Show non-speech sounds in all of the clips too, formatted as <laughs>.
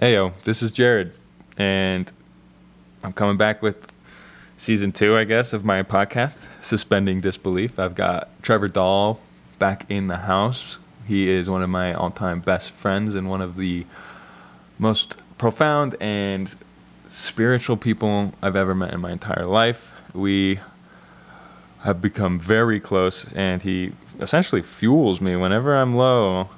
Hey yo, this is Jared, and I'm coming back with season two, I guess, of my podcast, Suspending Disbelief. I've got Trevor Dahl back in the house. He is one of my all-time best friends and one of the most profound and spiritual people I've ever met in my entire life. We have become very close, and he essentially fuels me whenever I'm low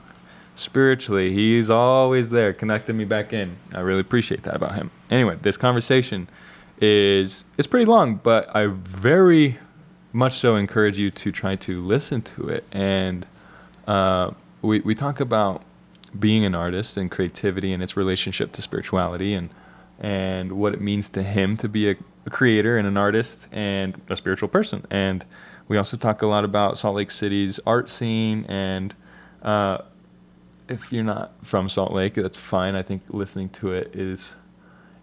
spiritually. He's always there, connecting me back in. I really appreciate that about him. Anyway, this conversation is it's pretty long, but I very much so encourage you to try to listen to it. And uh, we we talk about being an artist and creativity and its relationship to spirituality and and what it means to him to be a, a creator and an artist and a spiritual person. And we also talk a lot about Salt Lake City's art scene and uh, if you're not from Salt Lake, that's fine. I think listening to it is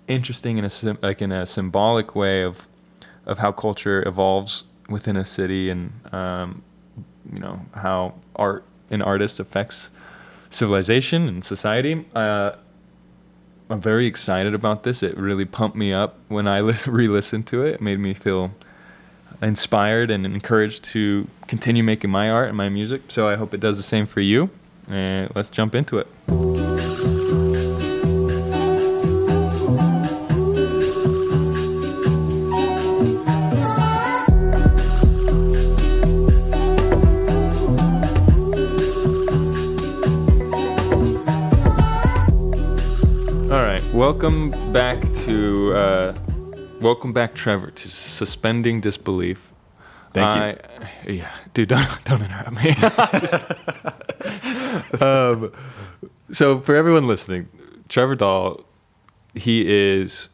interesting in a like in a symbolic way of of how culture evolves within a city and um, you know how art and artists affects civilization and society. Uh, I'm very excited about this. It really pumped me up when I <laughs> re-listened to it. It made me feel inspired and encouraged to continue making my art and my music. So I hope it does the same for you and let's jump into it. All right, welcome back to uh, welcome back, Trevor, to suspending disbelief. Thank you. Yeah, dude, don't <laughs> don't interrupt me. <laughs> Just, um, so for everyone listening, Trevor Dahl, he is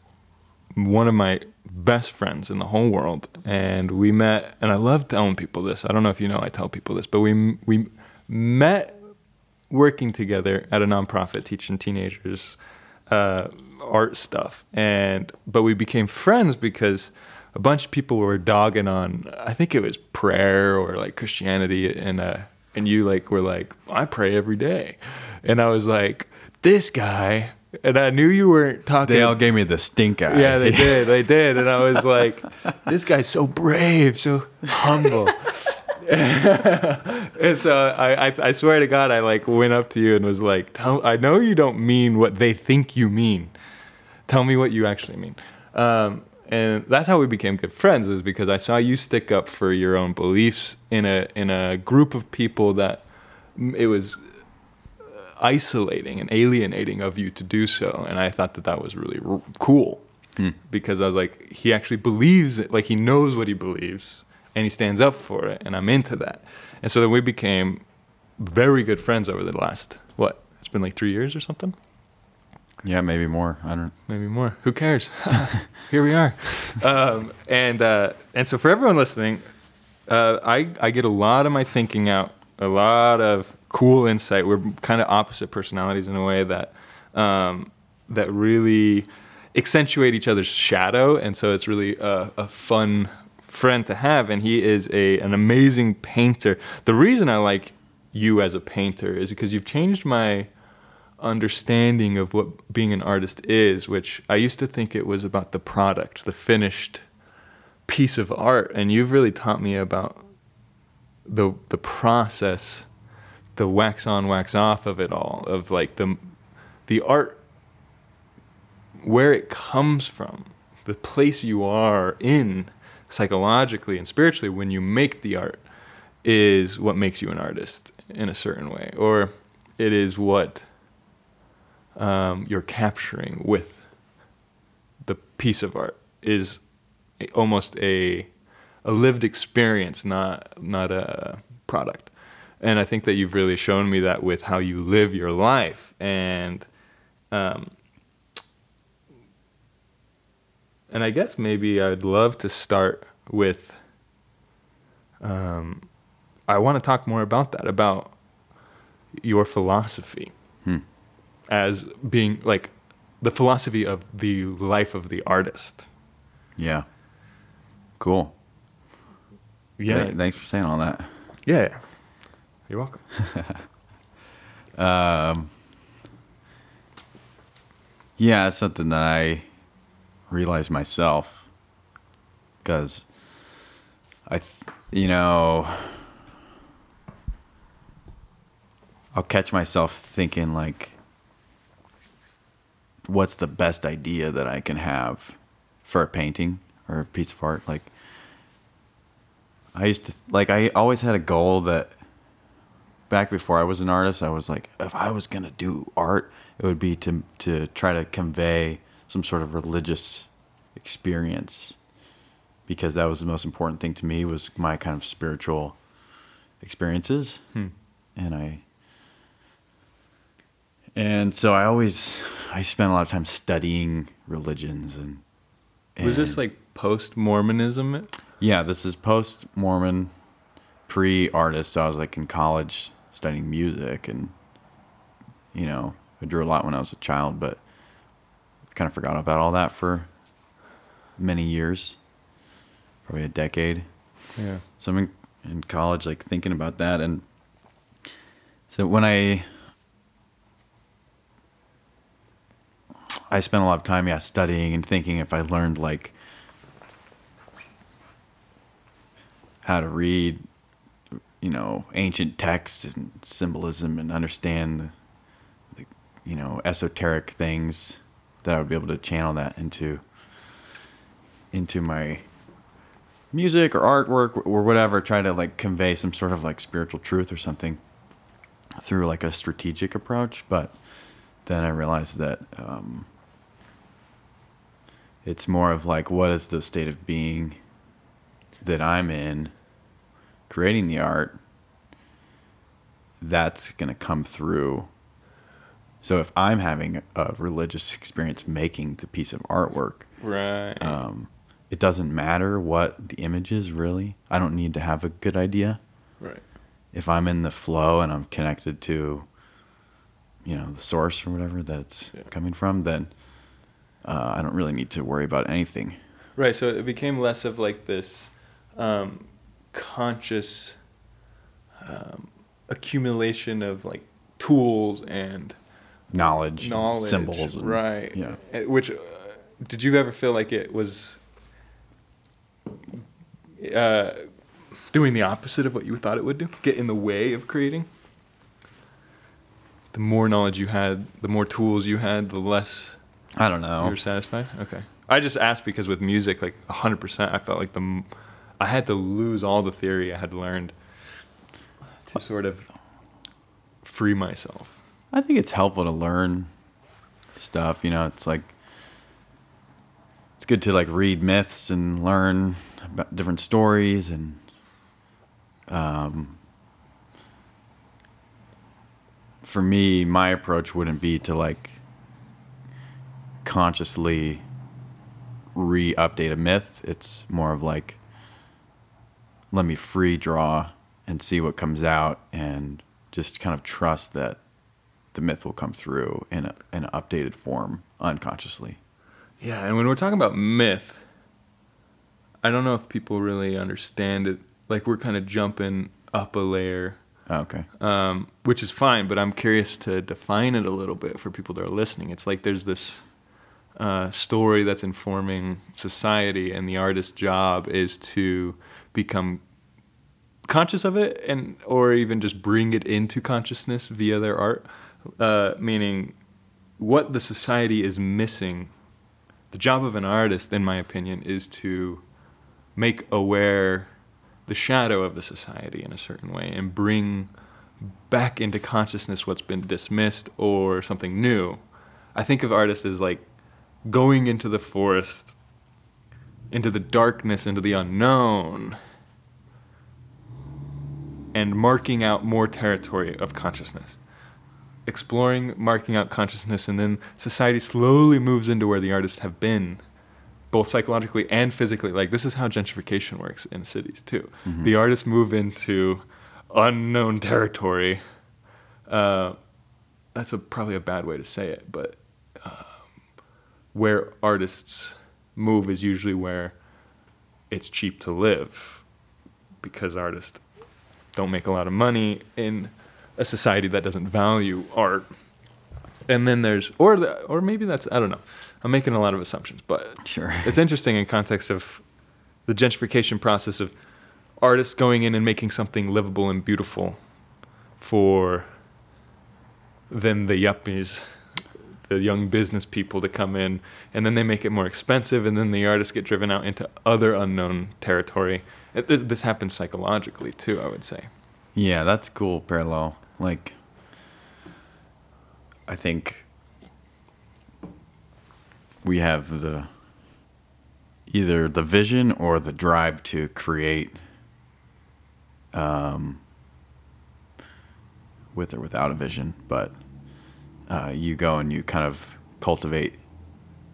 one of my best friends in the whole world, and we met. And I love telling people this. I don't know if you know, I tell people this, but we we met working together at a nonprofit teaching teenagers uh, art stuff, and but we became friends because a bunch of people were dogging on I think it was prayer or like Christianity and uh and you like were like I pray every day. And I was like this guy and I knew you weren't talking They all gave me the stink eye. Yeah, they did. They <laughs> did. And I was like this guy's so brave, so humble. <laughs> and so I, I, I swear to God, I like went up to you and was like, Tell, I know you don't mean what they think you mean. Tell me what you actually mean. Um, and that's how we became good friends was because I saw you stick up for your own beliefs in a in a group of people that it was isolating and alienating of you to do so. And I thought that that was really r- cool. Hmm. because I was like he actually believes it like he knows what he believes and he stands up for it and I'm into that. And so then we became very good friends over the last what? It's been like 3 years or something yeah, maybe more. I don't. Maybe more. Who cares? <laughs> Here we are. <laughs> Um, and uh, and so for everyone listening, uh, I I get a lot of my thinking out, a lot of cool insight. We're kind of opposite personalities in a way that um, that really accentuate each other's shadow, and so it's really a, a fun friend to have. And he is a an amazing painter. The reason I like you as a painter is because you've changed my understanding of what being an artist is, which I used to think it was about the product, the finished piece of art, and you've really taught me about the the process, the wax on, wax off of it all, of like the the art, where it comes from, the place you are in psychologically and spiritually when you make the art is what makes you an artist in a certain way, or it is what um, you're capturing with the piece of art is almost a a lived experience, not not a product. And I think that you've really shown me that with how you live your life. And um, and I guess maybe I'd love to start with. Um, I want to talk more about that, about your philosophy. Hmm as being like the philosophy of the life of the artist. Yeah. Cool. Yeah. Th- thanks for saying all that. Yeah. You're welcome. <laughs> um, Yeah, it's something that I realized myself because I, you know, I'll catch myself thinking like, what's the best idea that I can have for a painting or a piece of art? Like, I used to like I always had a goal that back before I was an artist, I was like, if I was gonna do art, it would be to to try to convey some sort of religious experience because that was the most important thing to me was my kind of spiritual experiences hmm. and i and so i always i spent a lot of time studying religions and, and was this like post mormonism yeah this is post mormon pre artist so i was like in college studying music and you know I drew a lot when I was a child, but kind of forgot about all that for many years, probably a decade. Yeah. So I'm in, in college, like thinking about that, and so when I I spent a lot of time, yeah, studying and thinking if I learned like how to read, you know, ancient texts and symbolism and understand you know esoteric things that I would be able to channel that into into my music or artwork or whatever try to like convey some sort of like spiritual truth or something through like a strategic approach. But then i realized that um, it's more of like what is the state of being that i'm in creating the art that's going to come through so if I'm having a religious experience making the piece of artwork, right, um, it doesn't matter what the image is really. I don't need to have a good idea. Right. If I'm in the flow and I'm connected to, you know, the source or whatever that's yeah. coming from, then uh, I don't really need to worry about anything. Right. So it became less of like this um, conscious um, accumulation of like tools and knowledge, knowledge symbols, and, right? Yeah. Uh, which uh, did you ever feel like it was uh, doing the opposite of what you thought it would do? Get in the way of creating. The more knowledge you had, the more tools you had, the less. I don't know. You were satisfied. Okay. I just asked because with music, like hundred percent, I felt like the, I had to lose all the theory I had learned to sort of free myself. I think it's helpful to learn stuff. You know, it's like it's good to like read myths and learn about different stories and um, for me, my approach wouldn't be to like consciously re-update a myth. It's more of like let me free draw and see what comes out and just kind of trust that the myth will come through in, a, in an updated form unconsciously. Yeah, and when we're talking about myth, I don't know if people really understand it. Like we're kind of jumping up a layer. Oh, okay. Um, which is fine, but I'm curious to define it a little bit for people that are listening. It's like there's this uh, story that's informing society, and the artist's job is to become conscious of it, and or even just bring it into consciousness via their art uh, meaning what the society is missing. The job of an artist, in my opinion, is to make aware the shadow of the society in a certain way and bring back into consciousness what's been dismissed or something new. I think of artists as like going into the forest, into the darkness, into the unknown, and marking out more territory of consciousness exploring, marking out consciousness, and then society slowly moves into where the artists have been, both psychologically and physically. Like this is how gentrification works in cities too. Mm-hmm. The artists move into unknown territory. Uh, that's a, probably a bad way to say it, but where artists move is usually where it's cheap to live, because artists don't make a lot of money in a society that doesn't value art. and then there's or the, or maybe that's I don't know. I'm making a lot of assumptions, but Sure. <laughs> it's interesting in context of the gentrification process of artists going in and making something livable and beautiful for then the yuppies, the young business people to come in, and then they make it more expensive, and then the artists get driven out into other unknown territory. It, this, happens psychologically too, I would say. Yeah, that's cool parallel. Like I think we have the either the vision or the drive to create um with or without a vision, but uh, you go and you kind of cultivate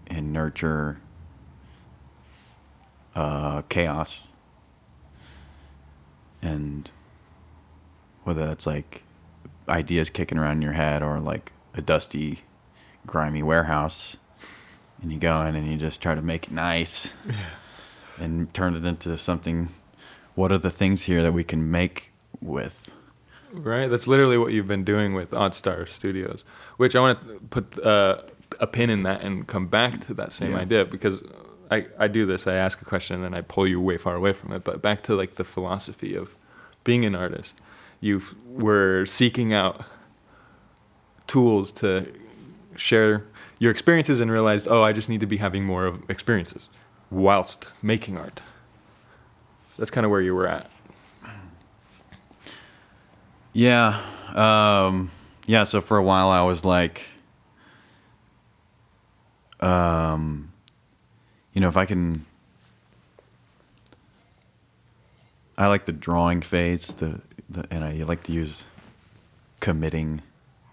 and nurture uh, chaos and whether that's like ideas kicking around in your head or like a dusty, grimy warehouse, and you go in and you just try to make it nice and turn it into something. What are the things here that we can make with? Right, that's literally what you've been doing with Oddstar Studios, which I want to put uh, a pin in that and come back to that same Yeah. idea because I, I do this. I ask a question and then I pull you way far away from it. But back to like the philosophy of being an artist, you were seeking out tools to share your experiences and realized, oh, I just need to be having more of experiences whilst making art. That's kind of where you were at. Yeah. Um, yeah. So for a while, I was like, um, you know, if I can, I like the drawing phase, the, the and I like to use committing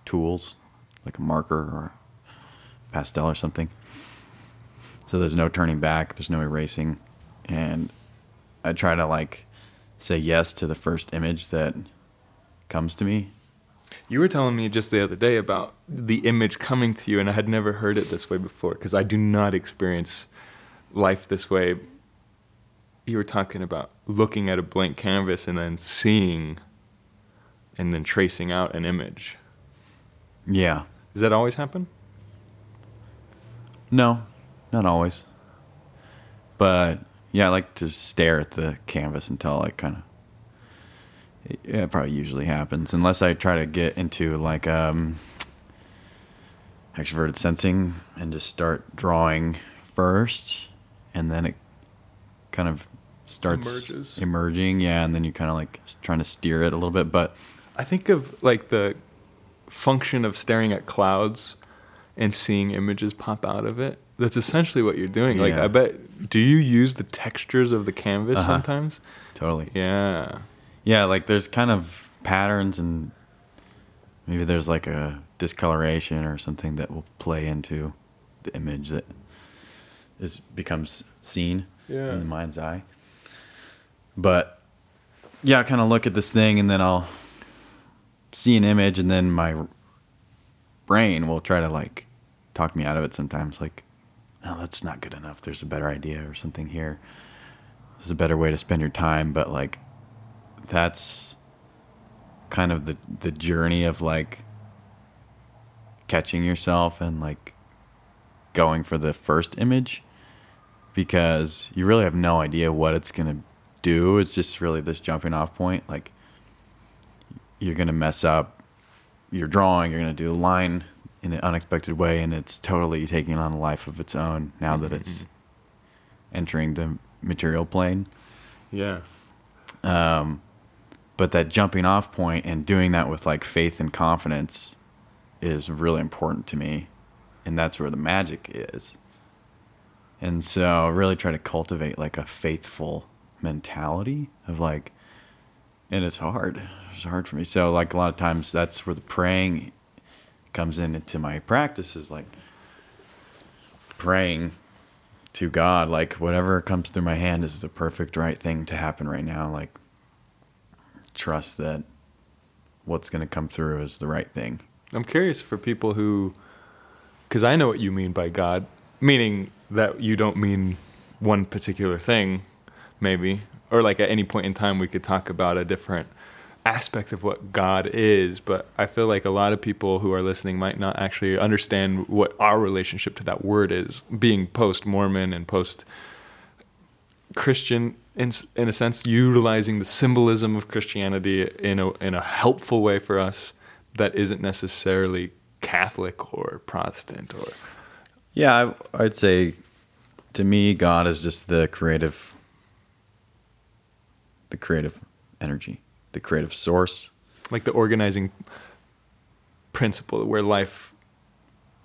tools like a marker or pastel or something. So there's no turning back, there's no erasing, and I try to like say yes to the first image that comes to me. You were telling me just the other day about the image coming to you, and I had never heard it this way before because I do not experience life this way. You were talking about looking at a blank canvas and then seeing and then tracing out an image. Yeah. Does that always happen? No, not always. But yeah, I like to stare at the canvas until I kind of. Yeah, it probably usually happens unless I try to get into like um, extroverted sensing and just start drawing first, and then it kind of starts Emerges. emerging. Yeah, and then you're kind of like trying to steer it a little bit, but I think of like the function of staring at clouds and seeing images pop out of it. That's essentially what you're doing. Like Yeah. I bet do you use the textures of the canvas Uh-huh. sometimes? totally. Yeah. Yeah, like there's kind of patterns and maybe there's like a discoloration or something that will play into the image that is becomes seen Yeah. in the mind's eye. But yeah, I kind of look at this thing and then I'll see an image and then my brain will try to like talk me out of it sometimes like no, that's not good enough. There's a better idea or something here. There's a better way to spend your time, but like that's kind of the the journey of like catching yourself and like going for the first image because you really have no idea what it's going to do. It's just really this jumping off point like you're going to mess up your drawing you're going to do a line in an unexpected way and it's totally taking on a life of its own now that it's entering the material plane. Yeah. um, but that jumping off point and doing that with like faith and confidence is really important to me and that's where the magic is. And so I really try to cultivate like a faithful mentality of like and it's hard. It's hard for me. So like a lot of times that's where the praying comes in into my practice is like praying to God, like whatever comes through my hand is the perfect right thing to happen right now. Like trust that what's going to come through is the right thing. I'm curious for people who, because I know what you mean by God, meaning that you don't mean one particular thing, maybe, or like at any point in time we could talk about a different aspect of what God is, but I feel like a lot of people who are listening might not actually understand what our relationship to that word is, being post Mormon and post Christian in in a sense utilizing the symbolism of Christianity in a in a helpful way for us that isn't necessarily Catholic or Protestant or Yeah, I, I'd say to me, God is just the creative, the creative energy, the creative source. like the organizing principle where life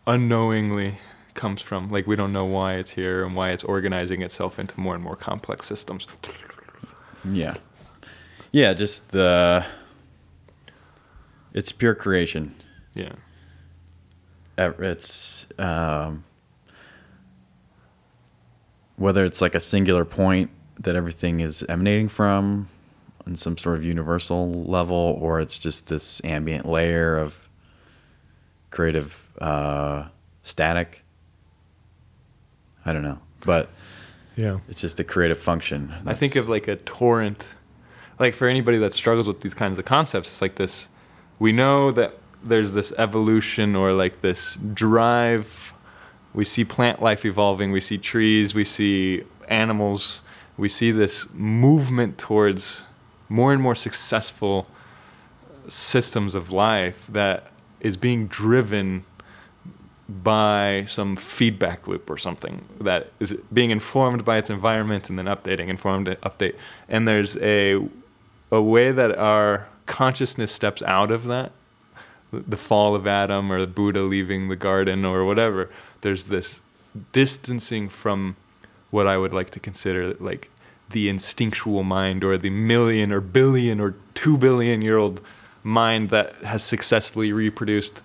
unknowingly comes from. Like we don't know why it's here and why it's organizing itself into more and more complex systems. Yeah, yeah, just the. It's pure creation. Yeah. It's um, whether it's like a singular point that everything is emanating from on some sort of universal level, or it's just this ambient layer of creative uh, static. I don't know, but Yeah. it's just a creative function. I think of like a torrent. Like for anybody that struggles with these kinds of concepts, it's like this. We know that there's this evolution or like this drive. We see plant life evolving. We see trees. We see animals. We see this movement towards more and more successful systems of life that is being driven by some feedback loop or something that is being informed by its environment and then updating, informed, update. And there's a a way that our consciousness steps out of that, the fall of Adam or the Buddha leaving the garden or whatever. There's this distancing from what I would like to consider like the instinctual mind or the million or billion or two billion year old mind that has successfully reproduced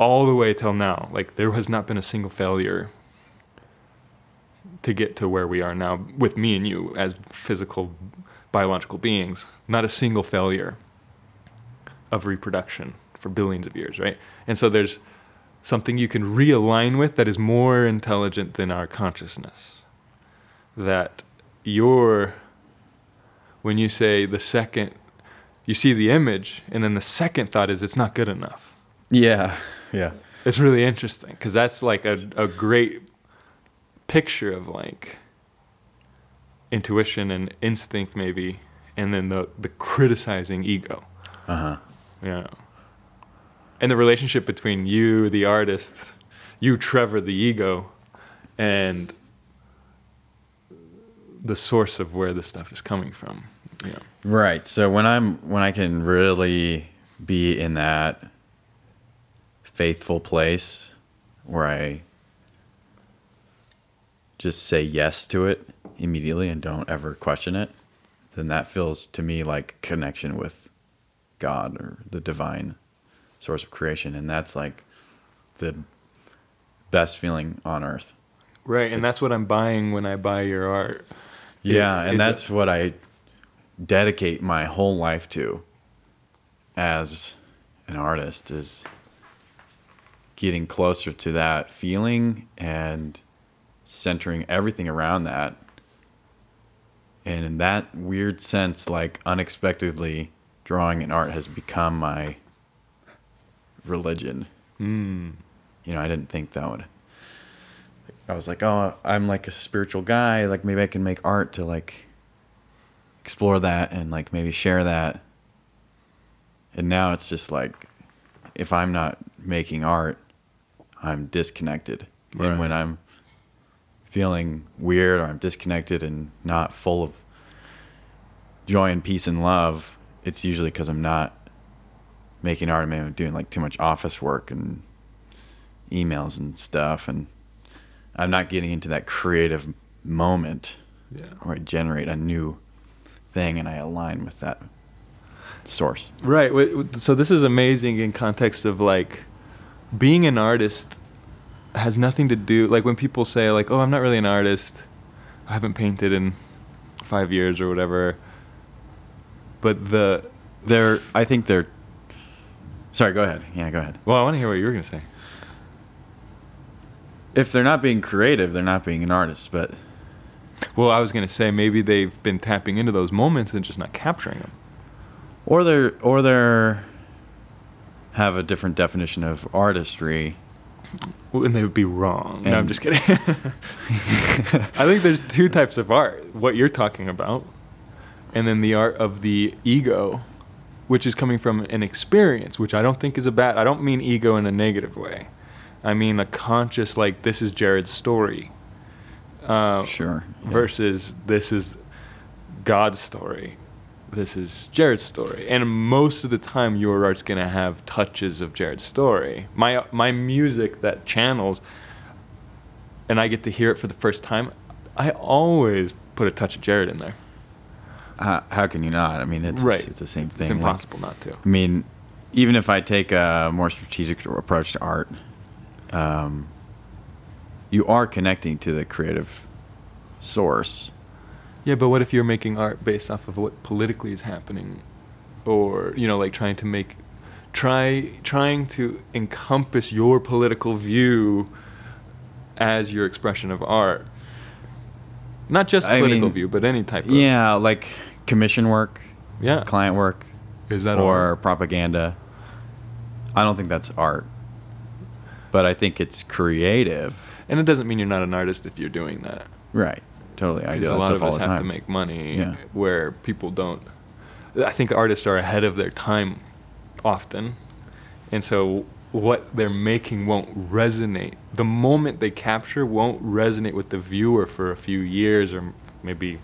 all the way till now. Like there has not been a single failure to get to where we are now with me and you as physical biological beings. Not a single failure of reproduction for billions of years, right? And so there's something you can realign with that is more intelligent than our consciousness. That your when you say the second you see the image and then the second thought is it's not good enough. yeah, yeah, It's really interesting because that's like a, a great picture of like intuition and instinct, maybe, and then the, the criticizing ego. uh huh. Yeah. And the relationship between you, the artist, you, Trevor, the ego, and the source of where this stuff is coming from. Yeah. Right. So when I'm when I can really be in that faithful place where I just say yes to it immediately and don't ever question it, then that feels to me like connection with God or the divine source of creation and that's like the best feeling on earth. Right. And that's what I'm buying when I buy your art. Yeah, Is and it- that's what I dedicate my whole life to as an artist is getting closer to that feeling and centering everything around that. And in that weird sense, like unexpectedly, drawing and art has become my religion. Mm. You know, I didn't think that would. I was like, oh, I'm like a spiritual guy. Like maybe I can make art to like explore that and like maybe share that. And now it's just like, if I'm not making art, I'm disconnected. Right. And when I'm feeling weird or I'm disconnected and not full of joy and peace and love, it's usually because I'm not making art. I'm doing like too much office work and emails and stuff, and I'm not getting into that creative moment Yeah. where I generate a new thing and I align with that source. Right. So this is amazing in context of like being an artist has nothing to do like when people say like, "Oh, I'm not really an artist. I haven't painted in 5 years or whatever." But the They're, I think they're. Sorry, go ahead. Yeah, go ahead. well, I want to hear what you were going to say. If they're not being creative, they're not being an artist. But Well, I was going to say maybe they've been tapping into those moments and just not capturing them. or they're or they're have a different definition of artistry. and they would be wrong. no, I'm just kidding. <laughs> I think there's two types of art. What you're talking about, and then the art of the ego, which is coming from an experience, which I don't think is a bad. I don't mean ego in a negative way. I mean a conscious, like this is Jared's story. Uh, Sure. yeah. Versus this is God's story. This is Jared's story, and most of the time, your art's gonna have touches of Jared's story. My my music that channels, and I get to hear it for the first time. I always put a touch of Jared in there. How, how can you not? I mean, it's right, it's the same thing. It's like- impossible not to. I mean, even if I take a more strategic approach to art, um, you are connecting to the creative source. Yeah, but what if you're making art based off of what politically is happening, or you know, like trying to make, try trying to encompass your political view as your expression of art. Not just I political mean, view, but any type of Yeah, like commission work, yeah. client work, Is that or art? propaganda. I don't think that's art, but I think it's creative. And it doesn't mean you're not an artist if you're doing that. Right. Totally. I do Because a lot of us have to make money Yeah. where people don't. I think artists are ahead of their time often. And so what they're making won't resonate. The moment they capture won't resonate with the viewer for a few years or maybe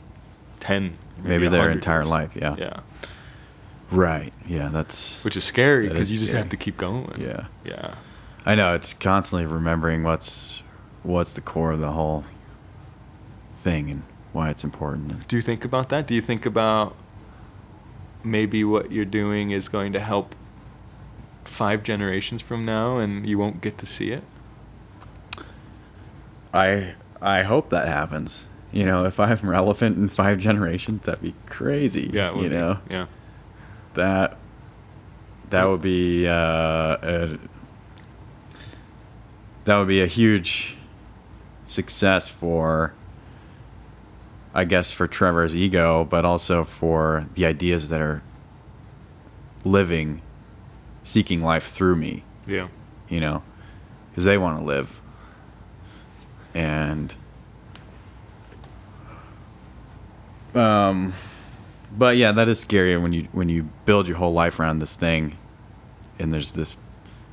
10. Maybe their entire years. life, yeah. Yeah. Right. Yeah, that's Which is scary because you just scary. have to keep going. Yeah. Yeah. I know it's constantly remembering what's what's the core of the whole thing and why it's important. Do you think about that? Do you think about maybe what you're doing is going to help five generations from now and you won't get to see it? I I hope that happens. You know, if I'm <laughs> relevant in five generations, that'd be crazy. Yeah, you be. know Yeah. that that would be uh, a, that would be a huge success for I guess for Trevor's ego, but also for the ideas that are living, seeking life through me. Yeah. You know, because they want to live, and um, but yeah, that is scary when you when you build your whole life around this thing, and there's this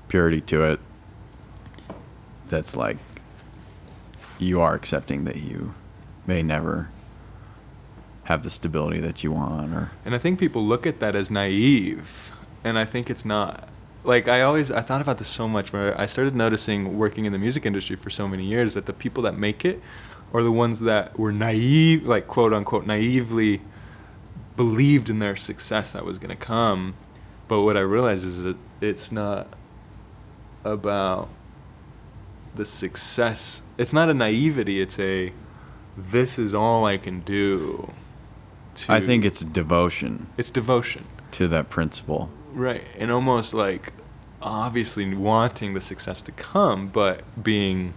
purity to it. That's like you are accepting that you may never have the stability that you want, or And I think people look at that as naive, and I think it's not. Like I always, I thought about this so much. Where I started noticing working in the music industry for so many years that the people that make it are the ones that were naive, like quote unquote naively believed in their success that was going to come. But what I realized is that it's not about the success. It's not a naivety. It's a this is all I can do. I think it's devotion it's devotion, to that principle. right? And almost like obviously wanting the success to come, but being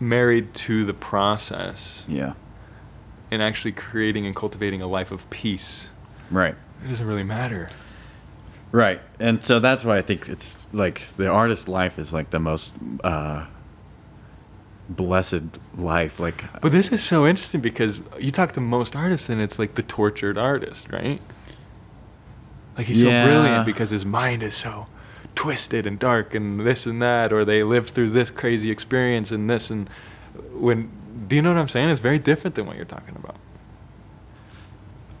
married to the process Yeah, and actually creating and cultivating a life of peace. right. It doesn't really matter. Right. And so that's why I think it's like the artist's life is like the most uh, blessed life. Like, But this is so interesting because you talk to most artists and it's like the tortured artist, right? Like he's Yeah. so brilliant because his mind is so twisted and dark and this and that, or they lived through this crazy experience and this and when. Do you know what I'm saying? It's very different than what you're talking about.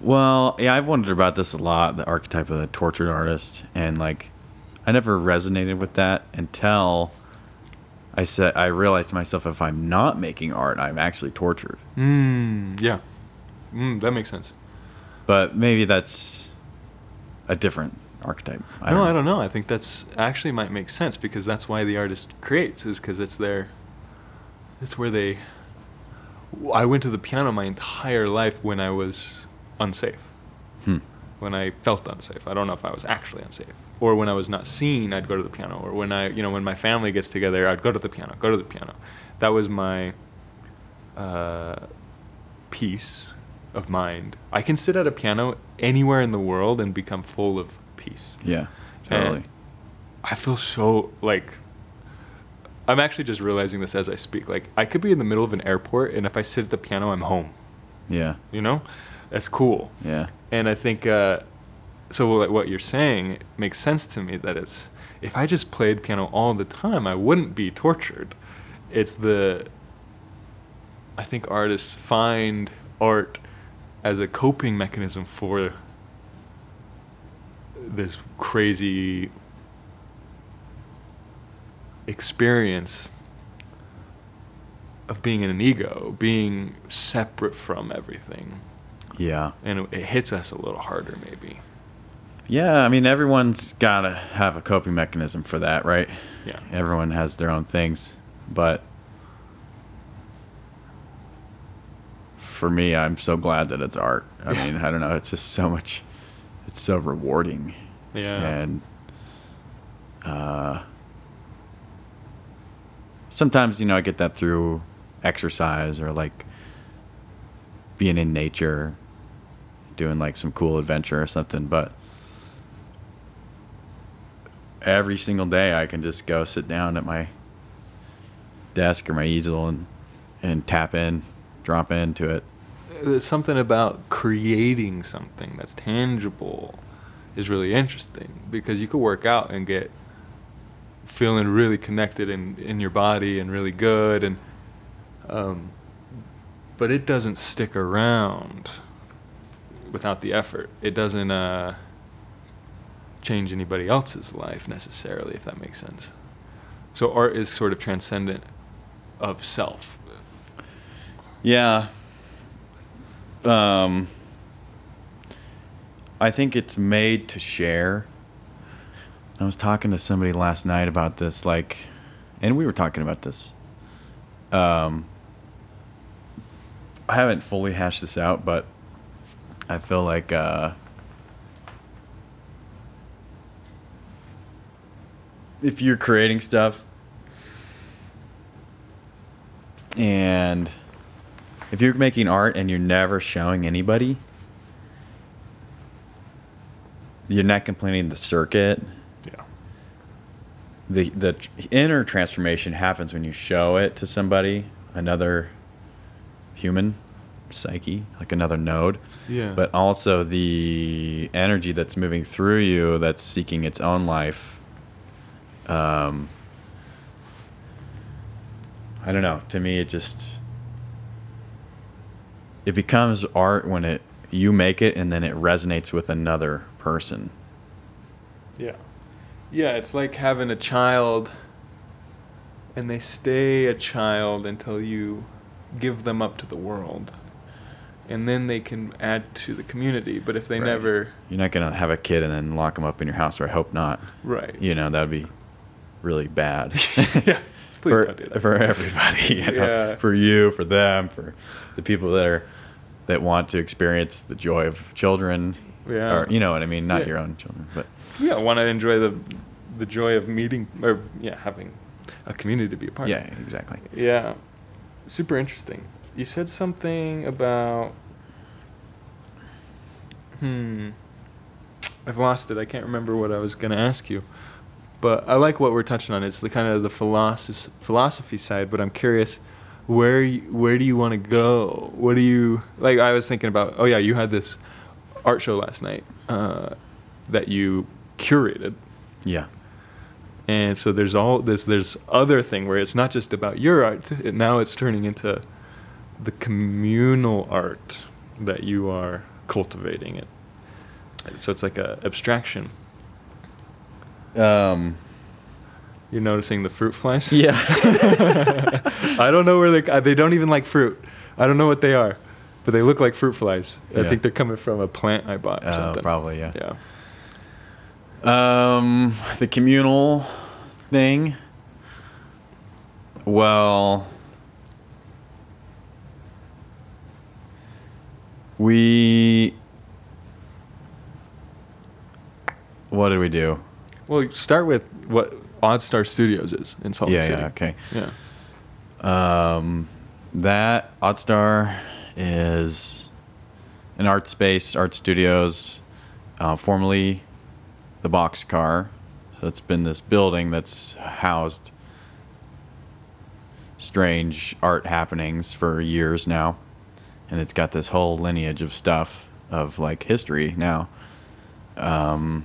well, yeah, I've wondered about this a lot the archetype of the tortured artist. And like, I never resonated with that until I said, I realized to myself if I'm not making art, I'm actually tortured. Mm, yeah. Mm, that makes sense. But maybe that's a different archetype. no, I don't know. I think that's actually might make sense because that's why the artist creates is because it's their. It's where they. I went to the piano my entire life when I was unsafe. Hmm. When I felt unsafe. I don't know if I was actually unsafe. Or when I was not seen, I'd go to the piano. Or when I, you know, when my family gets together, I'd go to the piano. Go to the piano. That was my uh, peace of mind. I can sit at a piano anywhere in the world and become full of peace. Yeah. And Totally. I feel so like I'm actually just realizing this as I speak. Like I could be in the middle of an airport and if I sit at the piano I'm home, yeah. you know? That's cool. Yeah. And I think uh so what what you're saying makes sense to me that it's if I just played piano all the time, I wouldn't be tortured. It's the I think artists find art as a coping mechanism for this crazy experience of being in an ego, being separate from everything. Yeah. And it, it hits us a little harder, maybe. Yeah, I mean everyone's got to have a coping mechanism for that, right? Yeah. Everyone has their own things, but for me, I'm so glad that it's art. I mean, I don't know, it's just so much it's so rewarding. Yeah. And uh sometimes, you know, I get that through exercise or like being in nature, doing like some cool adventure or something, but every single day I can just go sit down at my desk or my easel and and tap in, drop into it. There's something about creating something that's tangible is really interesting because you could work out and get feeling really connected in, in your body and really good and um, but it doesn't stick around without the effort. It doesn't uh, change anybody else's life necessarily, if that makes sense. So art is sort of transcendent of self. Yeah. Um I think it's made to share. I was talking to somebody last night about this like and we were talking about this. Um I haven't fully hashed this out, but I feel like uh if you're creating stuff and if you're making art and you're never showing anybody, you're not completing the circuit. Yeah. The the inner transformation happens when you show it to somebody, another human psyche, like another node. Yeah. But also the energy that's moving through you that's seeking its own life. Um I don't know. To me, it just it becomes art when it you make it and then it resonates with another person. Yeah. Yeah, it's like having a child and they stay a child until you give them up to the world. And then they can add to the community. But if they Right. never. You're not gonna have a kid and then lock them up in your house, or I hope not. Right. You know that would be really bad. <laughs> yeah. <laughs> Please for, don't do that. for everybody. You know? Yeah. For you, for them, for the people that are that want to experience the joy of children. Yeah. Or you know what I mean? Not Yeah. your own children, but Yeah, want to enjoy the the joy of meeting or yeah, having a community to be a part of. yeah, of. exactly. Yeah. Super interesting. You said something about Hmm. I've lost it. I can't remember what I was going to ask you. But I like what we're touching on. It's the kind of the philosophy philosophy side, but I'm curious where you, where do you want to go? What do you like I was thinking about Oh yeah, you had this art show last night uh, that you curated. Yeah. And so there's all this there's other thing where it's not just about your art. It, now it's turning into the communal art that you are cultivating it. So it's like a abstraction. Um, You're noticing the fruit flies? <laughs> yeah. <laughs> I don't know where they uh, they don't even like fruit. I don't know what they are, but they look like fruit flies. I think they're coming from a plant I bought or Oh, something. probably, yeah. Yeah. Um, the communal thing. Well, we. What did we do? Well, start with what OddStar Studios is in Salt Lake yeah, City. yeah, okay. Yeah. Um, that Oddstar is an art space, art studios, uh, formerly the Boxcar. So it's been this building that's housed strange art happenings for years now, and it's got this whole lineage of stuff of like history now. Um,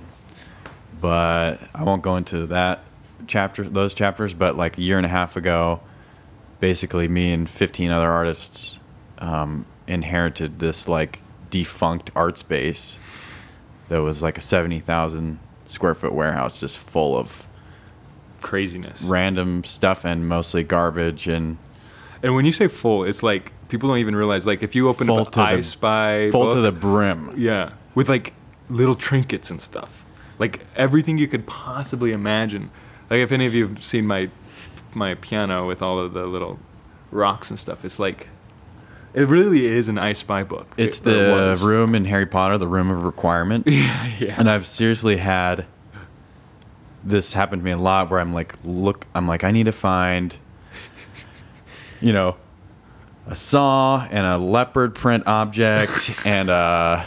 but I won't go into that chapter, those chapters. But like a year and a half ago, basically me and 15 other artists um, inherited this like defunct art space that was like a 70,000 square foot warehouse just full of Craziness. random stuff and mostly garbage and And when you say full, it's like people don't even realize. Like if you open Full up an the- I Spy full to the brim. Yeah, with like little trinkets and stuff, like everything you could possibly imagine. Like if any of you have seen my my piano with all of the little rocks and stuff, it's like it really is an I Spy book. It's It- the was. room in Harry Potter, the room of requirement. <laughs> yeah, yeah. And I've seriously had this happen to me a lot where I'm like, look, I'm like, I need to find, you know, a saw and a leopard print object <laughs> and a,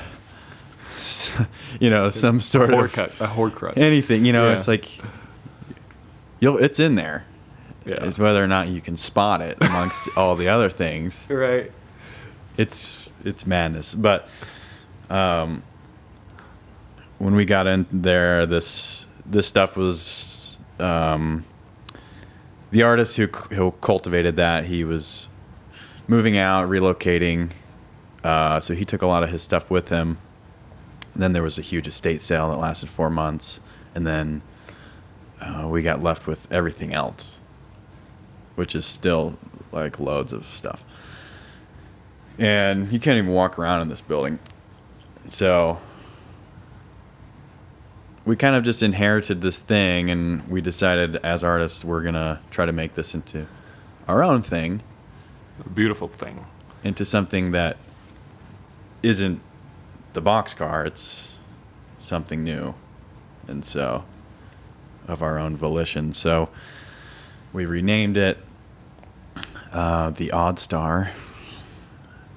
s- <laughs> you know, some sort horde of cut, a horde crutch. anything. You know, Yeah. it's like, you'll, it's in there. Yeah. It's whether or not you can spot it amongst <laughs> all the other things right. it's it's madness. But um, when we got in there, this this stuff was um, the artist who who cultivated that. He was moving out, relocating, uh, so he took a lot of his stuff with him. And then there was a huge estate sale that lasted four months, and then uh, we got left with everything else, which is still like loads of stuff and you can't even walk around in this building. So we kind of just inherited this thing, and we decided as artists we're gonna try to make this into our own thing, A beautiful thing. into something that isn't the boxcar. It's something new, and so of our own volition. So we renamed it uh, the Odd Star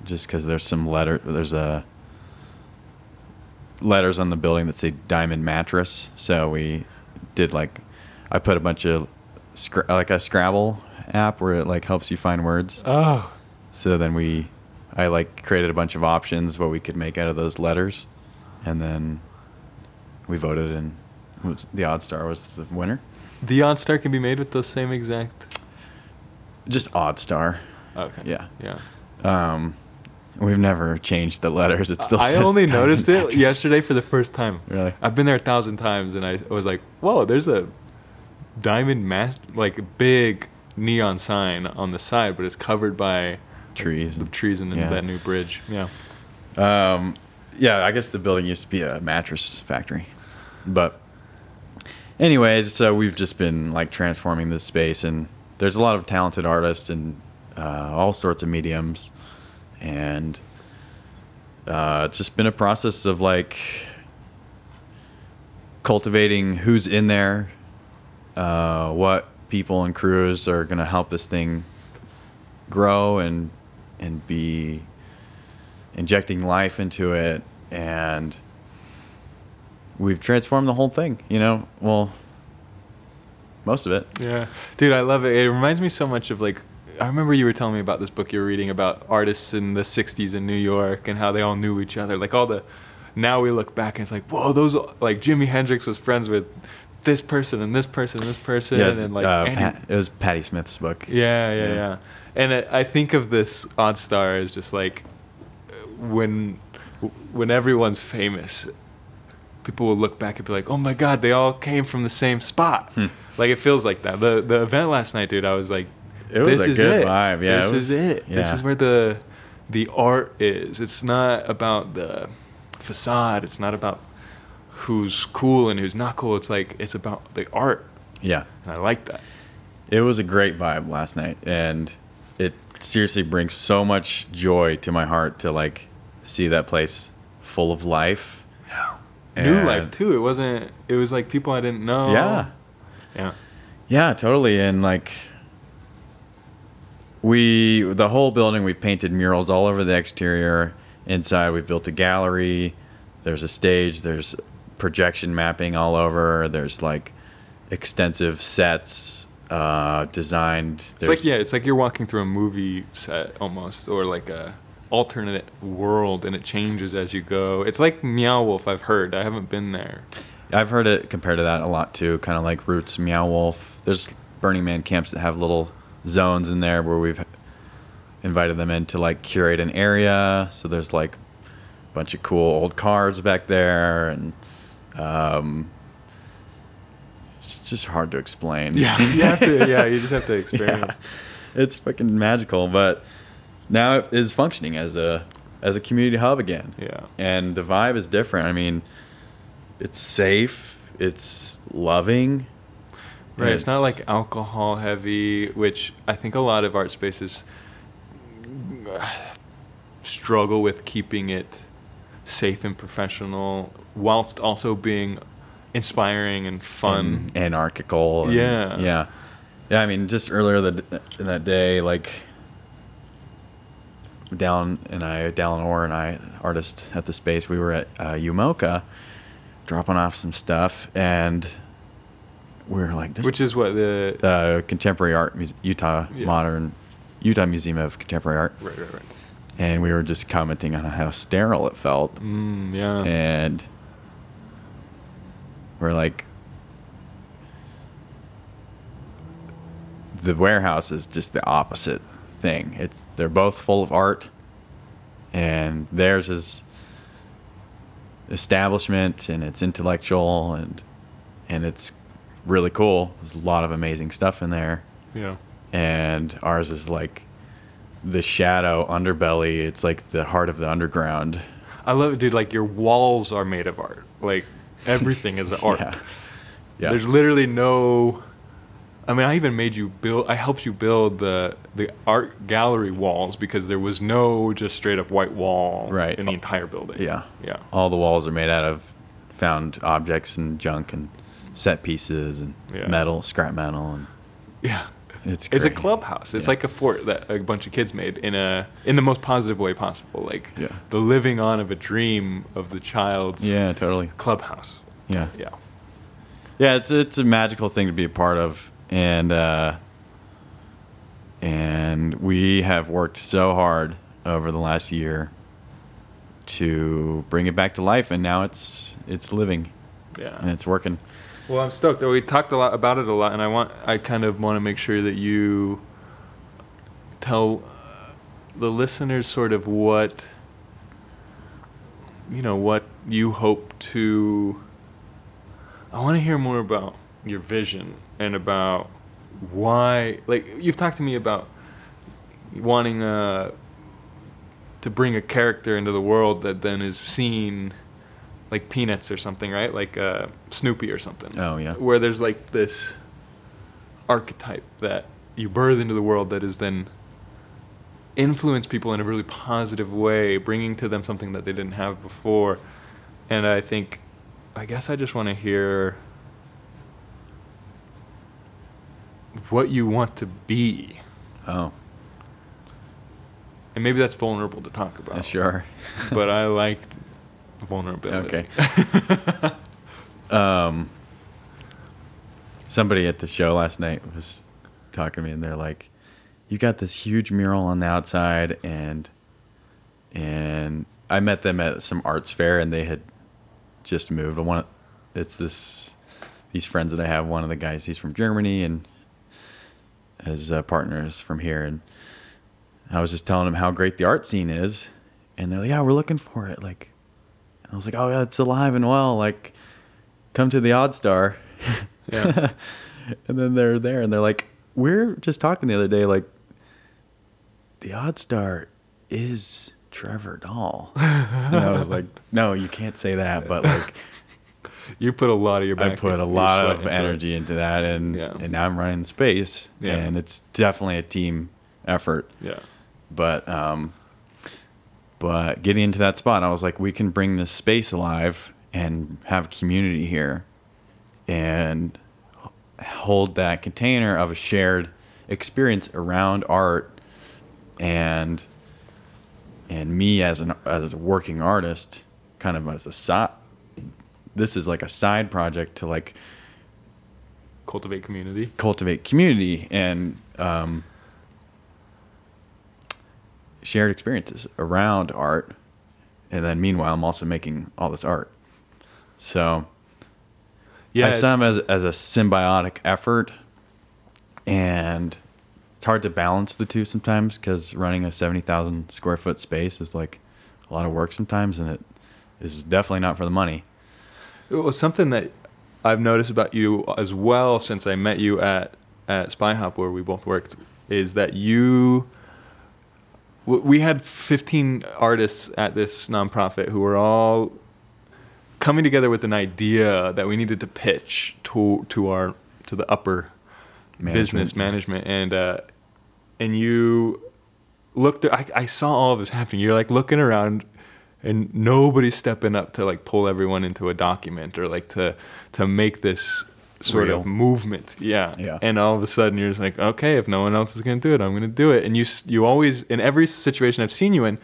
just because there's some letter there's a letters on the building that say diamond mattress so we did like i put a bunch of like a scrabble app where it like helps you find words Oh, so then we i like created a bunch of options what we could make out of those letters and then we voted and was, the odd star was the winner the odd star can be made with the same exact. just odd star Okay. Yeah. Yeah. um we've never changed the letters it still I only noticed it yesterday for the first time. Really? I've been there a thousand times, and I was like, "Whoa, there's a diamond mass, like a big neon sign on the side, but it's covered by trees the trees and Yeah. that new bridge." Yeah. Um, yeah, I guess the building used to be a mattress factory, but anyways, so we've just been like transforming this space, and there's a lot of talented artists and uh, all sorts of mediums, and uh, it's just been a process of like cultivating who's in there, uh, what people and crews are going to help this thing grow and and be injecting life into it and we've transformed the whole thing you know well most of it Yeah, dude, I love it. It reminds me so much of like I remember you were telling me about this book you were reading about artists in the '60s in New York and how they all knew each other. Like all the now we look back and it's like, whoa, those like Jimi Hendrix was friends with this person and this person and this person yeah, and like uh, Pat, it was Patti Smith's book Yeah, yeah, Yeah. yeah. And I I think of this odd star as just like when when everyone's famous, people will look back and be like, "Oh my God, they all came from the same spot." Hmm. Like it feels like that. The the event last night, dude. I was like, It was "This is it. vibe, yeah, this it was- is it. This is where the the art is. It's not about the facade. It's not about who's cool and who's not cool. It's like it's about the art, yeah and I like that. it was a great vibe last night and it seriously brings so much joy to my heart to like see that place full of life New And- life too. It wasn't. It was like people I didn't know. yeah Yeah. Yeah, totally. And like we the whole building we've painted murals all over the exterior inside we've built a gallery. There's a stage. There's projection mapping all over. There's like extensive sets uh, designed. It's like yeah, it's like you're walking through a movie set almost, or like a alternate world, and it changes as you go. It's like Meow Wolf. I've heard. I haven't been there. I've heard it compared to that a lot too. Kind of like Roots, Meow Wolf. There's Burning Man camps that have little zones in there where we've invited them in to like curate an area. So there's like a bunch of cool old cars back there, and um, it's just hard to explain. Yeah, <laughs> you have to. Yeah, you just have to experience. Yeah. It's fucking magical, but now it is functioning as a as a community hub again. Yeah. And the vibe is different. I mean, it's safe, it's loving. Right. It's, not like alcohol heavy, which I think a lot of art spaces struggle with keeping it safe and professional whilst also being inspiring and fun. and anarchical. and- Yeah. Yeah. Yeah, I mean, just earlier that in that day, like Dallin and I, Dallin Orr and I, artist at the space, we were at uh, UMOCA, dropping off some stuff, and we are like, this which is what the uh, contemporary art, Muse- Utah Yeah. Modern, Utah Museum of Contemporary Art, right, right, right. And we were just commenting on how sterile it felt, Mm, yeah. and we're like, the warehouse is just the opposite thing. It's they're both full of art, and theirs is establishment and it's intellectual and and it's really cool. There's a lot of amazing stuff in there, yeah. and ours is like the shadow underbelly. It's like the heart of the underground. I love it, dude. Like your walls are made of art. Like everything is <laughs> art. Yeah. Yeah. There's literally no. I mean, I even made you build. I helped you build the the art gallery walls because there was no just straight up white wall Right. in the entire building. Yeah. Yeah. All the walls are made out of found objects and junk and set pieces and Yeah. metal, scrap metal, and Yeah. It's It's a clubhouse. It's Yeah. like a fort that a bunch of kids made in a in the most positive way possible. Like Yeah. the living on of a dream of the child's Yeah, totally. clubhouse. Yeah. Yeah. Yeah, it's it's a magical thing to be a part of, and uh, and we have worked so hard over the last year to bring it back to life, and now it's it's living Yeah. and it's working. Well, I'm stoked. We talked a lot about it a lot, and I want I kind of want to make sure that you tell the listeners sort of what you know what you hope to. I want to hear more about your vision and about why. Like you've talked to me about wanting uh, to bring a character into the world that then is seen like Peanuts or something, right? Like uh, Snoopy or something. Oh, yeah. Where there's like this archetype that you birth into the world that is then influence people in a really positive way, bringing to them something that they didn't have before. And I think, I guess I just want to hear what you want to be. Oh, And maybe that's vulnerable to talk about. sure. but I like vulnerability. Okay. <laughs> um, somebody at the show last night was talking to me, and they're like, "You got this huge mural on the outside," and and I met them at some arts fair, and they had just moved. Want it's this these friends that I have. One of the guys, he's from Germany, and his uh, partners from here, and I was just telling them how great the art scene is, and they're like, "Yeah, we're looking for it." Like, and I was like, "Oh yeah, it's alive and well. Like, come to the Odd Star." Yeah. <laughs> and then they're there, and they're like, "We're just talking the other day. Like, the Odd Star is Trevor Dahl." and I was like, <laughs> "No, you can't say that." But like, <laughs> You put a lot of your I put a lot of into energy into that, and Yeah. and now I'm running space, Yeah. and it's definitely a team effort Yeah. but um but getting into that spot i was like we can bring this space alive and have community here and hold that container of a shared experience around art and and me as an as a working artist, kind of as a side. This is like a side project to like Cultivate community. cultivate community and um, shared experiences around art. And then meanwhile, I'm also making all this art. So Yeah, I saw them as, as a symbiotic effort. And it's hard to balance the two sometimes because running a 70,000 square foot space is like a lot of work sometimes. And it is definitely not for the money. It was something that I've noticed about you as well since I met you at at Spy Hop where we both worked is that you we had 15 artists at this nonprofit who were all coming together with an idea that we needed to pitch to to our to the upper business management. And uh and you looked I, I saw all of this happening. You're like looking around and nobody's stepping up to like pull everyone into a document or like to to make this sort Real. of movement. Yeah. Yeah. and all of a sudden you're just like okay if no one else is going to do it i'm going to do it. And you you always in every situation i've seen you in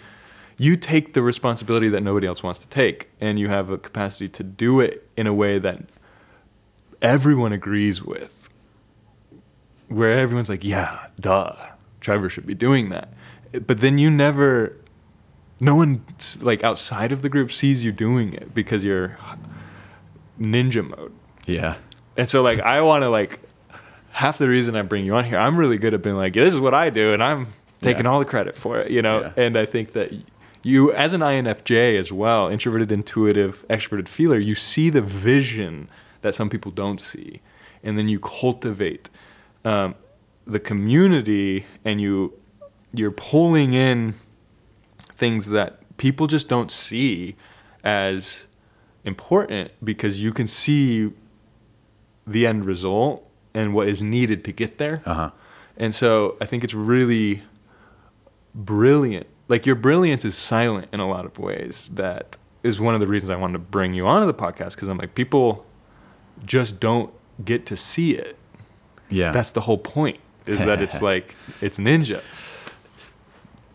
you take the responsibility that nobody else wants to take. And you have a capacity to do it in a way that everyone agrees with. Where everyone's like yeah duh trevor should be doing that. But then you never no one like outside of the group sees you doing it because you're ninja mode. Yeah. And so like I want to like half the reason I bring you on here, I'm really good at being like, this is what I do, and I'm taking Yeah. all the credit for it, you know. Yeah. And I think that you, as an INFJ as well, introverted, intuitive, extroverted feeler, you see the vision that some people don't see, and then you cultivate um, the community, and you you're pulling in things that people just don't see as important because you can see the end result and what is needed to get there. Uh huh. And so I think it's really brilliant. Like your brilliance is silent in a lot of ways. That is one of the reasons I wanted to bring you onto the podcast because I'm like people just don't get to see it. Yeah. That's the whole point. Is that it's <laughs> like it's ninja.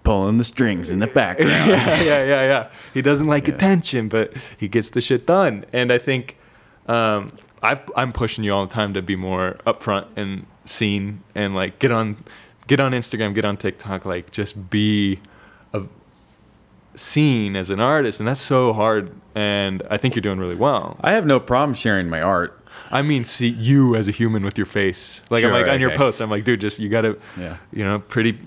pulling the strings in the background. <laughs> yeah, yeah, yeah, yeah. He doesn't like Yeah. attention, but he gets the shit done. And I think um, I've, I'm pushing you all the time to be more upfront and seen, and like get on, get on Instagram, get on TikTok, like just be a, seen as an artist, and that's so hard. And I think you're doing really well. I have no problem sharing my art. I mean, see you as a human with your face. Like I'm Sure, like on your okay. posts, I'm like, dude, just you gotta, Yeah. you know, pretty.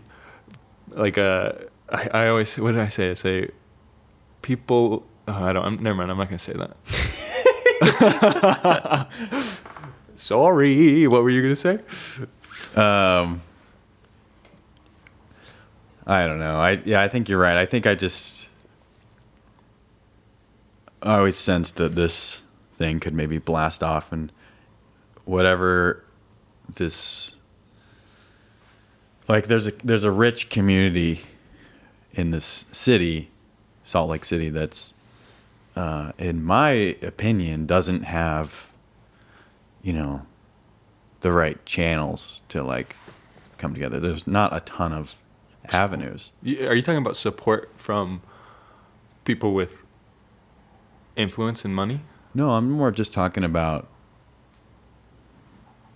Like uh, I, I always what did I say? I say, people. Oh, I don't. I'm, never mind. I'm not gonna say that. <laughs> <laughs> Sorry. What were you gonna say? Um, I don't know. I yeah, I think you're right. I think I just I always sensed that this thing could maybe blast off and whatever this like there's a there's a rich community in this city, Salt Lake City that's uh, in my opinion doesn't have you know the right channels to like come together. There's not a ton of avenues. Are you talking about support from people with influence and money? No, I'm more just talking about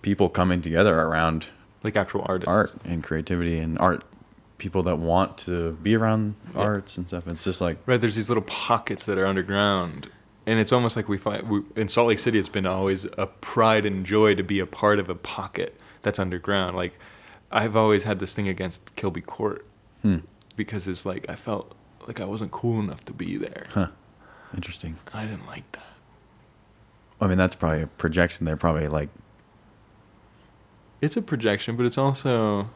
people coming together around Like actual artists? art and creativity and art. People that want to be around Yeah. arts and stuff. It's just like Right, there's these little pockets that are underground, and it's almost like we find we, in Salt Lake City. It's been always a pride and joy to be a part of a pocket that's underground. Like I've always had this thing against Kilby Court hmm, because it's like I felt like I wasn't cool enough to be there. huh, interesting. I didn't like that. I mean, that's probably a projection. They're probably like, It's a projection, but it's also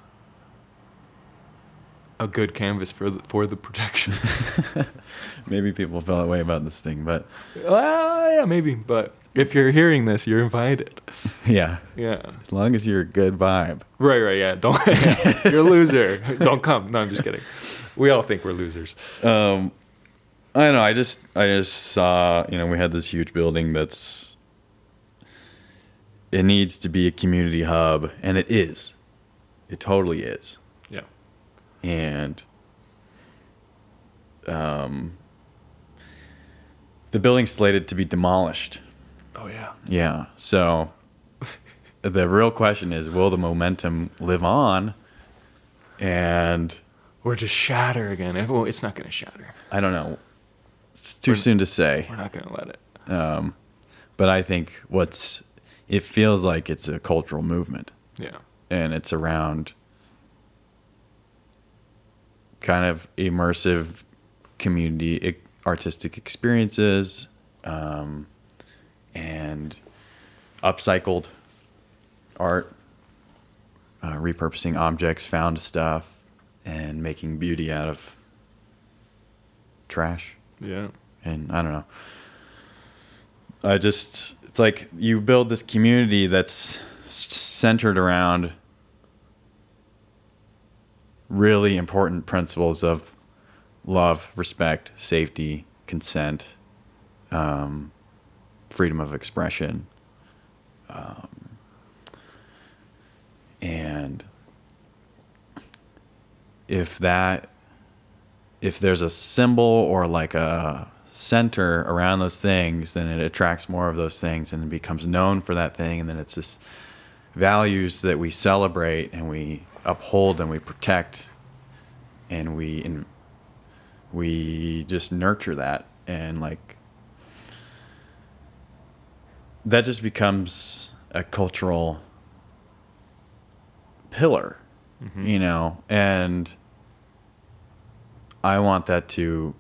a good canvas for the, for the projection. <laughs> maybe people feel that way about this thing, but well, yeah, maybe. But if you're hearing this, you're invited. <laughs> yeah, Yeah. as long as you're a good vibe. Right, right, yeah. Don't <laughs> you're a loser. Don't come. No, I'm just kidding. We all think we're losers. Um, I don't know. I just I just saw you know we had this huge building that's it needs to be a community hub, and it is. It totally is. And um, the building's slated to be demolished. Oh yeah. Yeah. So the real question is will the momentum live on? And Or just shatter again. Well, it's not going to shatter. I don't know. It's too We're- soon to say. We're not going to let it. Um, but I think what's it feels like it's a cultural movement Yeah. and it's around kind of immersive community artistic experiences um, and upcycled art uh, repurposing objects found stuff and making beauty out of trash Yeah. and I don't know. I just it's like you build this community that's centered around really important principles of love, respect, safety, consent, um, freedom of expression, um, and if that if there's a symbol or like a center around those things, then it attracts more of those things and it becomes known for that thing. And then it's just values that we celebrate and we uphold and we protect and we and we just nurture that and like that just becomes a cultural pillar Mhm. you know and I want that to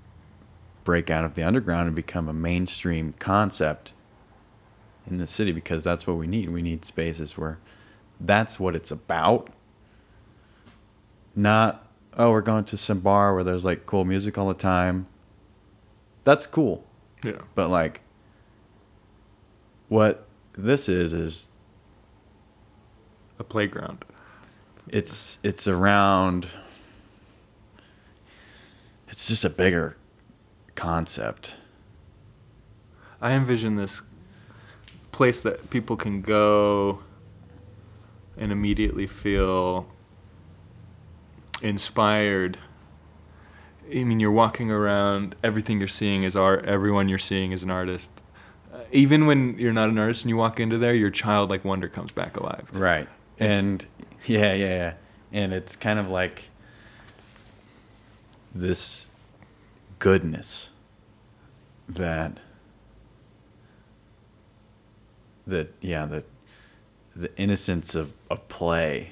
break out of the underground and become a mainstream concept in the city because that's what we need. We need spaces where that's what it's about. Not, oh, we're going to some bar where there's like cool music all the time. That's cool. Yeah. But like what this is is A playground. it's it's around it's just a bigger concept. I envision this place that people can go and immediately feel inspired. I mean, you're walking around, everything you're seeing is art, everyone you're seeing is an artist. Uh, even when you're not an artist and you walk into there, your childlike wonder comes back alive. Right. It's- and yeah, yeah, yeah. And it's kind of like this goodness that that yeah, that the innocence of, of play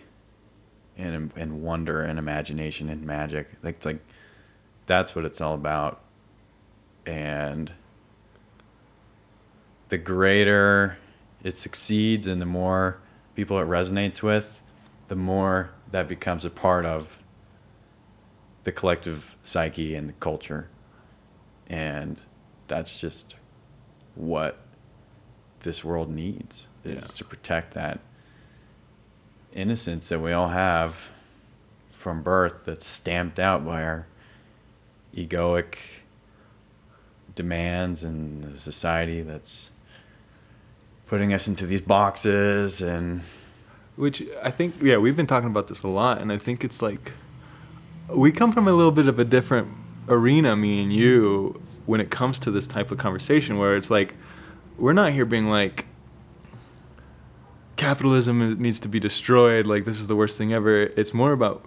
and and wonder and imagination and magic. Like it's like that's what it's all about. And the greater it succeeds and the more people it resonates with, the more that becomes a part of the collective psyche and the culture. And that's just what this world needs is Yeah. to protect that innocence that we all have from birth that's stamped out by our egoic demands and the society that's putting us into these boxes and Which I think, yeah, we've been talking about this a lot, and I think it's like we come from a little bit of a different arena, me and you, when it comes to this type of conversation, where it's like we're not here being like capitalism needs to be destroyed, like this is the worst thing ever. It's more about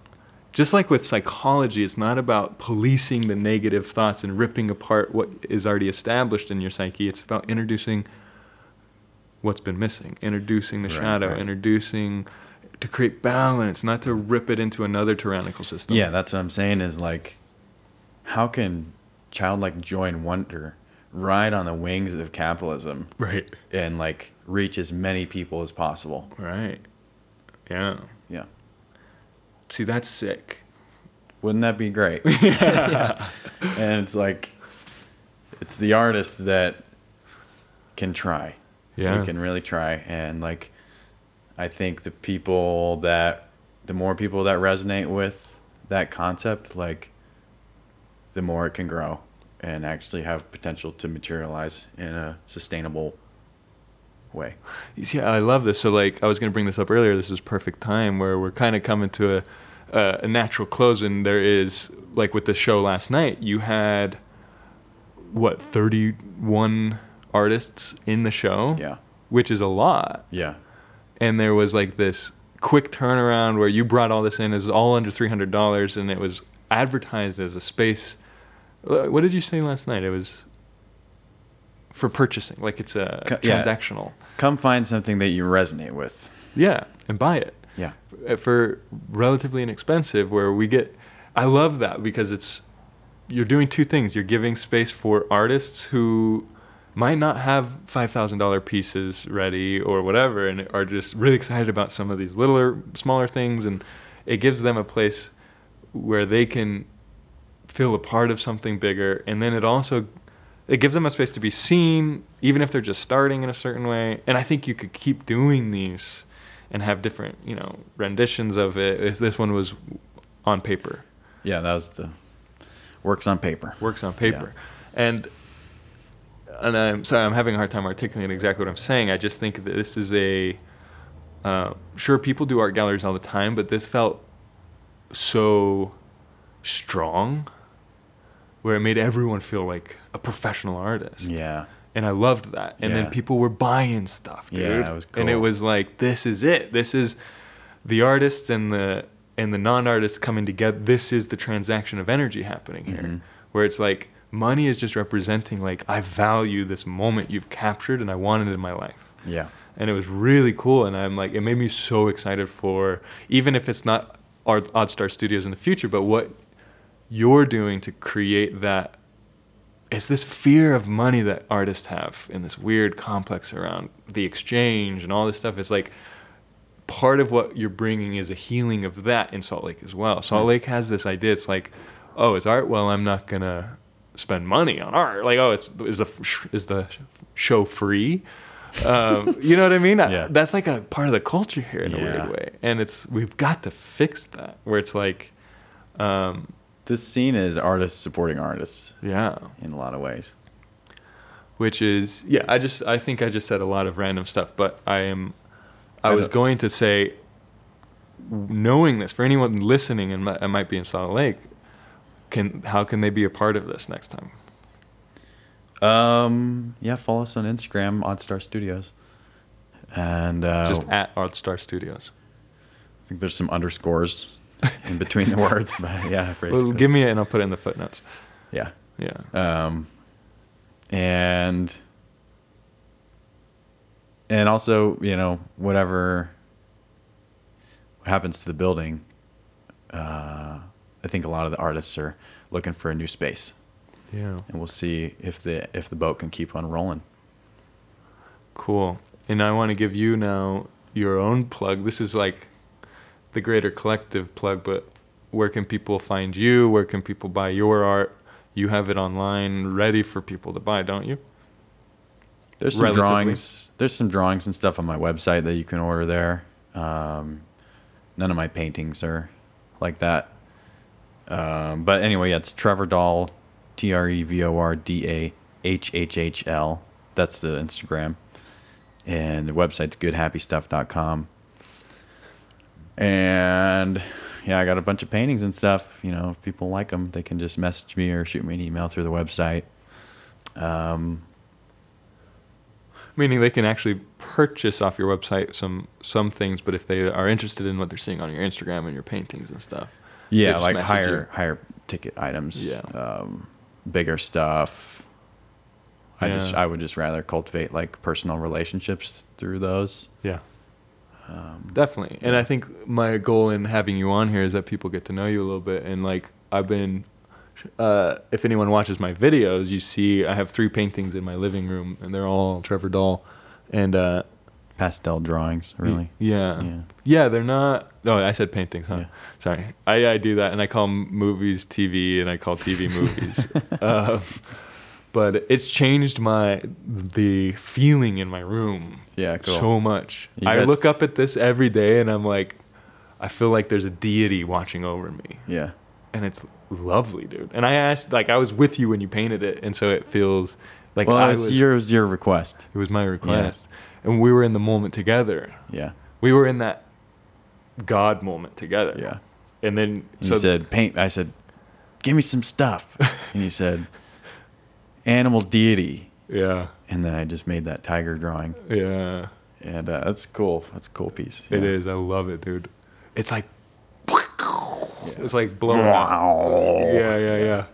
just like with psychology, it's not about policing the negative thoughts and ripping apart what is already established in your psyche. It's about introducing what's been missing, introducing the Right, shadow, right. introducing to create balance, not to rip it into another tyrannical system. yeah that's what i'm saying is like how can childlike joy and wonder ride on the wings of capitalism right, and like reach as many people as possible. Right, yeah. yeah. See, that's sick. wouldn't that be great? <laughs> <laughs> And it's like it's the artist that can try. Yeah. you can really try. And like i think the people that the more people that resonate with that concept like the more it can grow and actually have potential to materialize in a sustainable way Yeah, I love this. So, like, I was going to bring this up earlier. This is perfect time where we're kind of coming to a, uh, a natural close when there is like with the show last night. You had what thirty one artists in the show, Yeah. which is a lot. Yeah. And there was like this quick turnaround where you brought all this in. It was all under three hundred dollars, and it was advertised as a space. What did you say last night? It was for purchasing, like it's a Co- yeah. transactional. Come find something that you resonate with. Yeah, and buy it Yeah. for relatively inexpensive. Where we get, I love that because it's you're doing two things. You're giving space for artists who might not have five thousand dollar pieces ready or whatever, and are just really excited about some of these littler, smaller things, and it gives them a place where they can feel a part of something bigger, and then it also it gives them a space to be seen, even if they're just starting in a certain way. And I think you could keep doing these and have different, you know, renditions of it. This- one was on paper, Yeah, that was the works on paper. works on paper, and and I'm sorry, I'm having a hard time articulating exactly what I'm saying. I just think that this is a uh, sure people do art galleries all the time, but this felt so strong, where it made everyone feel like a professional artist. Yeah. and I loved that. And Yeah. then people were buying stuff, dude. Yeah, it was And it was like, this is it. This is the artists and the and the non-artists coming together. This is the transaction of energy happening here, Mhm. where it's like money is just representing like I value this moment you've captured and I want it in my life. Yeah. And it was really cool, and I'm like, it made me so excited for even if it's not Art, Odd Star Studios in the future, but what you're doing to create that it's this fear of money that artists have in this weird complex around the exchange and all this stuff. It's like part of what you're bringing is a healing of that in Salt Lake as well. Salt Mm. Lake has this idea. It's like, oh, it's art. Well, I'm not gonna spend money on art. Like, oh, it's is the is the show free? Um, <laughs> you know what I mean? Yeah. That's like a part of the culture here in a weird way, and it's we've got to fix that. Where it's like, um, This scene is artists supporting artists yeah. in a lot of ways. which is yeah i just i think i just said a lot of random stuff but i am i, I was going to say knowing this for anyone listening and I might be in salt lake can how can they be a part of this next time Um, yeah, follow us on Instagram, Oddstar Studios. And uh, just at art star studios I think there's some underscores <laughs> in between the words, but yeah, well, give me it and i'll put it in the footnotes. Yeah. yeah. Um, and and also, you know, whatever happens to the building, uh, I think a lot of the artists are looking for a new space, yeah. And we'll see if the if the boat can keep on rolling. cool. And i want to give you now your own plug. This is like the greater collective plug but where can people find you where can people buy your art you have it online ready for people to buy don't you There's some Relatively. drawings. There's some drawings and stuff on my website that you can order there. Um, none of my paintings are like that. Um, but anyway, yeah, it's Trevor Dahl, T R E V O R D A H H H L. That's the Instagram. And the website's goodhappystuff.com. And yeah, I got a bunch of paintings and stuff. You know, if people like them, they can just message me or shoot me an email through the website. Um, Meaning they can actually purchase off your website some some things, but if they are interested in what they're seeing on your Instagram and your paintings and stuff, Yeah, like higher you. higher ticket items. Yeah. Um, bigger stuff. I just I would just rather cultivate like personal relationships through those. Yeah, Um, definitely. And I think my goal in having you on here is that people get to know you a little bit. And like I've been, uh, if anyone watches my videos, you see I have three paintings in my living room, and they're all Trevor Dahl. And uh, pastel drawings, really. yeah. Yeah. yeah, They're not. No, I said paintings, huh? Yeah. Sorry, I, I do that, and I call movies TV, and I call TV movies. uh, <laughs> but it's changed my the feeling in my room Yeah, cool. so much. You I look up at this every day, and I'm like, I feel like there's a deity watching over me, Yeah. and it's lovely, dude. And I asked, like, I was with you when you painted it, and so it feels like well, I was. your your request. it was my request, and we were in the moment together. Yeah. We were in that God moment together. Yeah. And then And you said paint. I said, give me some stuff. <laughs> and you said, animal deity. yeah, And then I just made that tiger drawing. yeah. And uh, that's cool. That's a cool piece. It yeah. is. I love it, dude. It's like it's like blowing out. Yeah, yeah, yeah.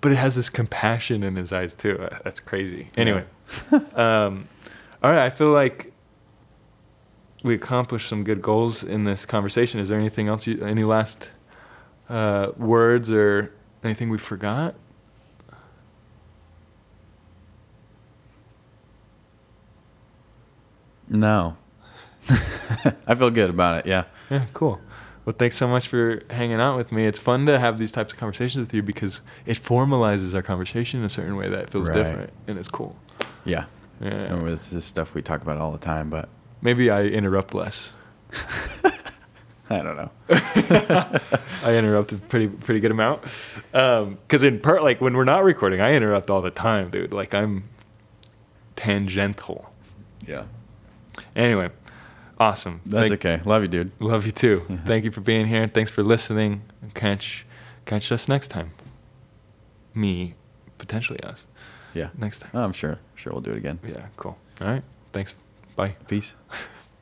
But it has this compassion in his eyes too. Uh, That's crazy. Anyway, <laughs> um, all right. I feel like we accomplished some good goals in this conversation. Is there anything else? You, any last uh, words or anything we forgot? No. <laughs> I feel good about it. Yeah. Yeah, cool. Well, thanks so much for hanging out with me. It's fun to have these types of conversations with you because it formalizes our conversation in a certain way that feels Right. different and it's cool. Yeah. Yeah. And this is stuff we talk about all the time, but Maybe I interrupt less. <laughs> I don't know. <laughs> I interrupted pretty pretty good amount. Um, because in part, like when we're not recording, I interrupt all the time, dude. Like I'm tangential. Yeah. Anyway, awesome. That's Thank- okay. Love you, dude. Love you too. Yeah. Thank you for being here. Thanks for listening. Catch catch us next time. Me, potentially us. Yeah. Next time. Oh, I'm sure. Sure we'll do it again. Yeah, cool. All right. Thanks. Bye. Peace.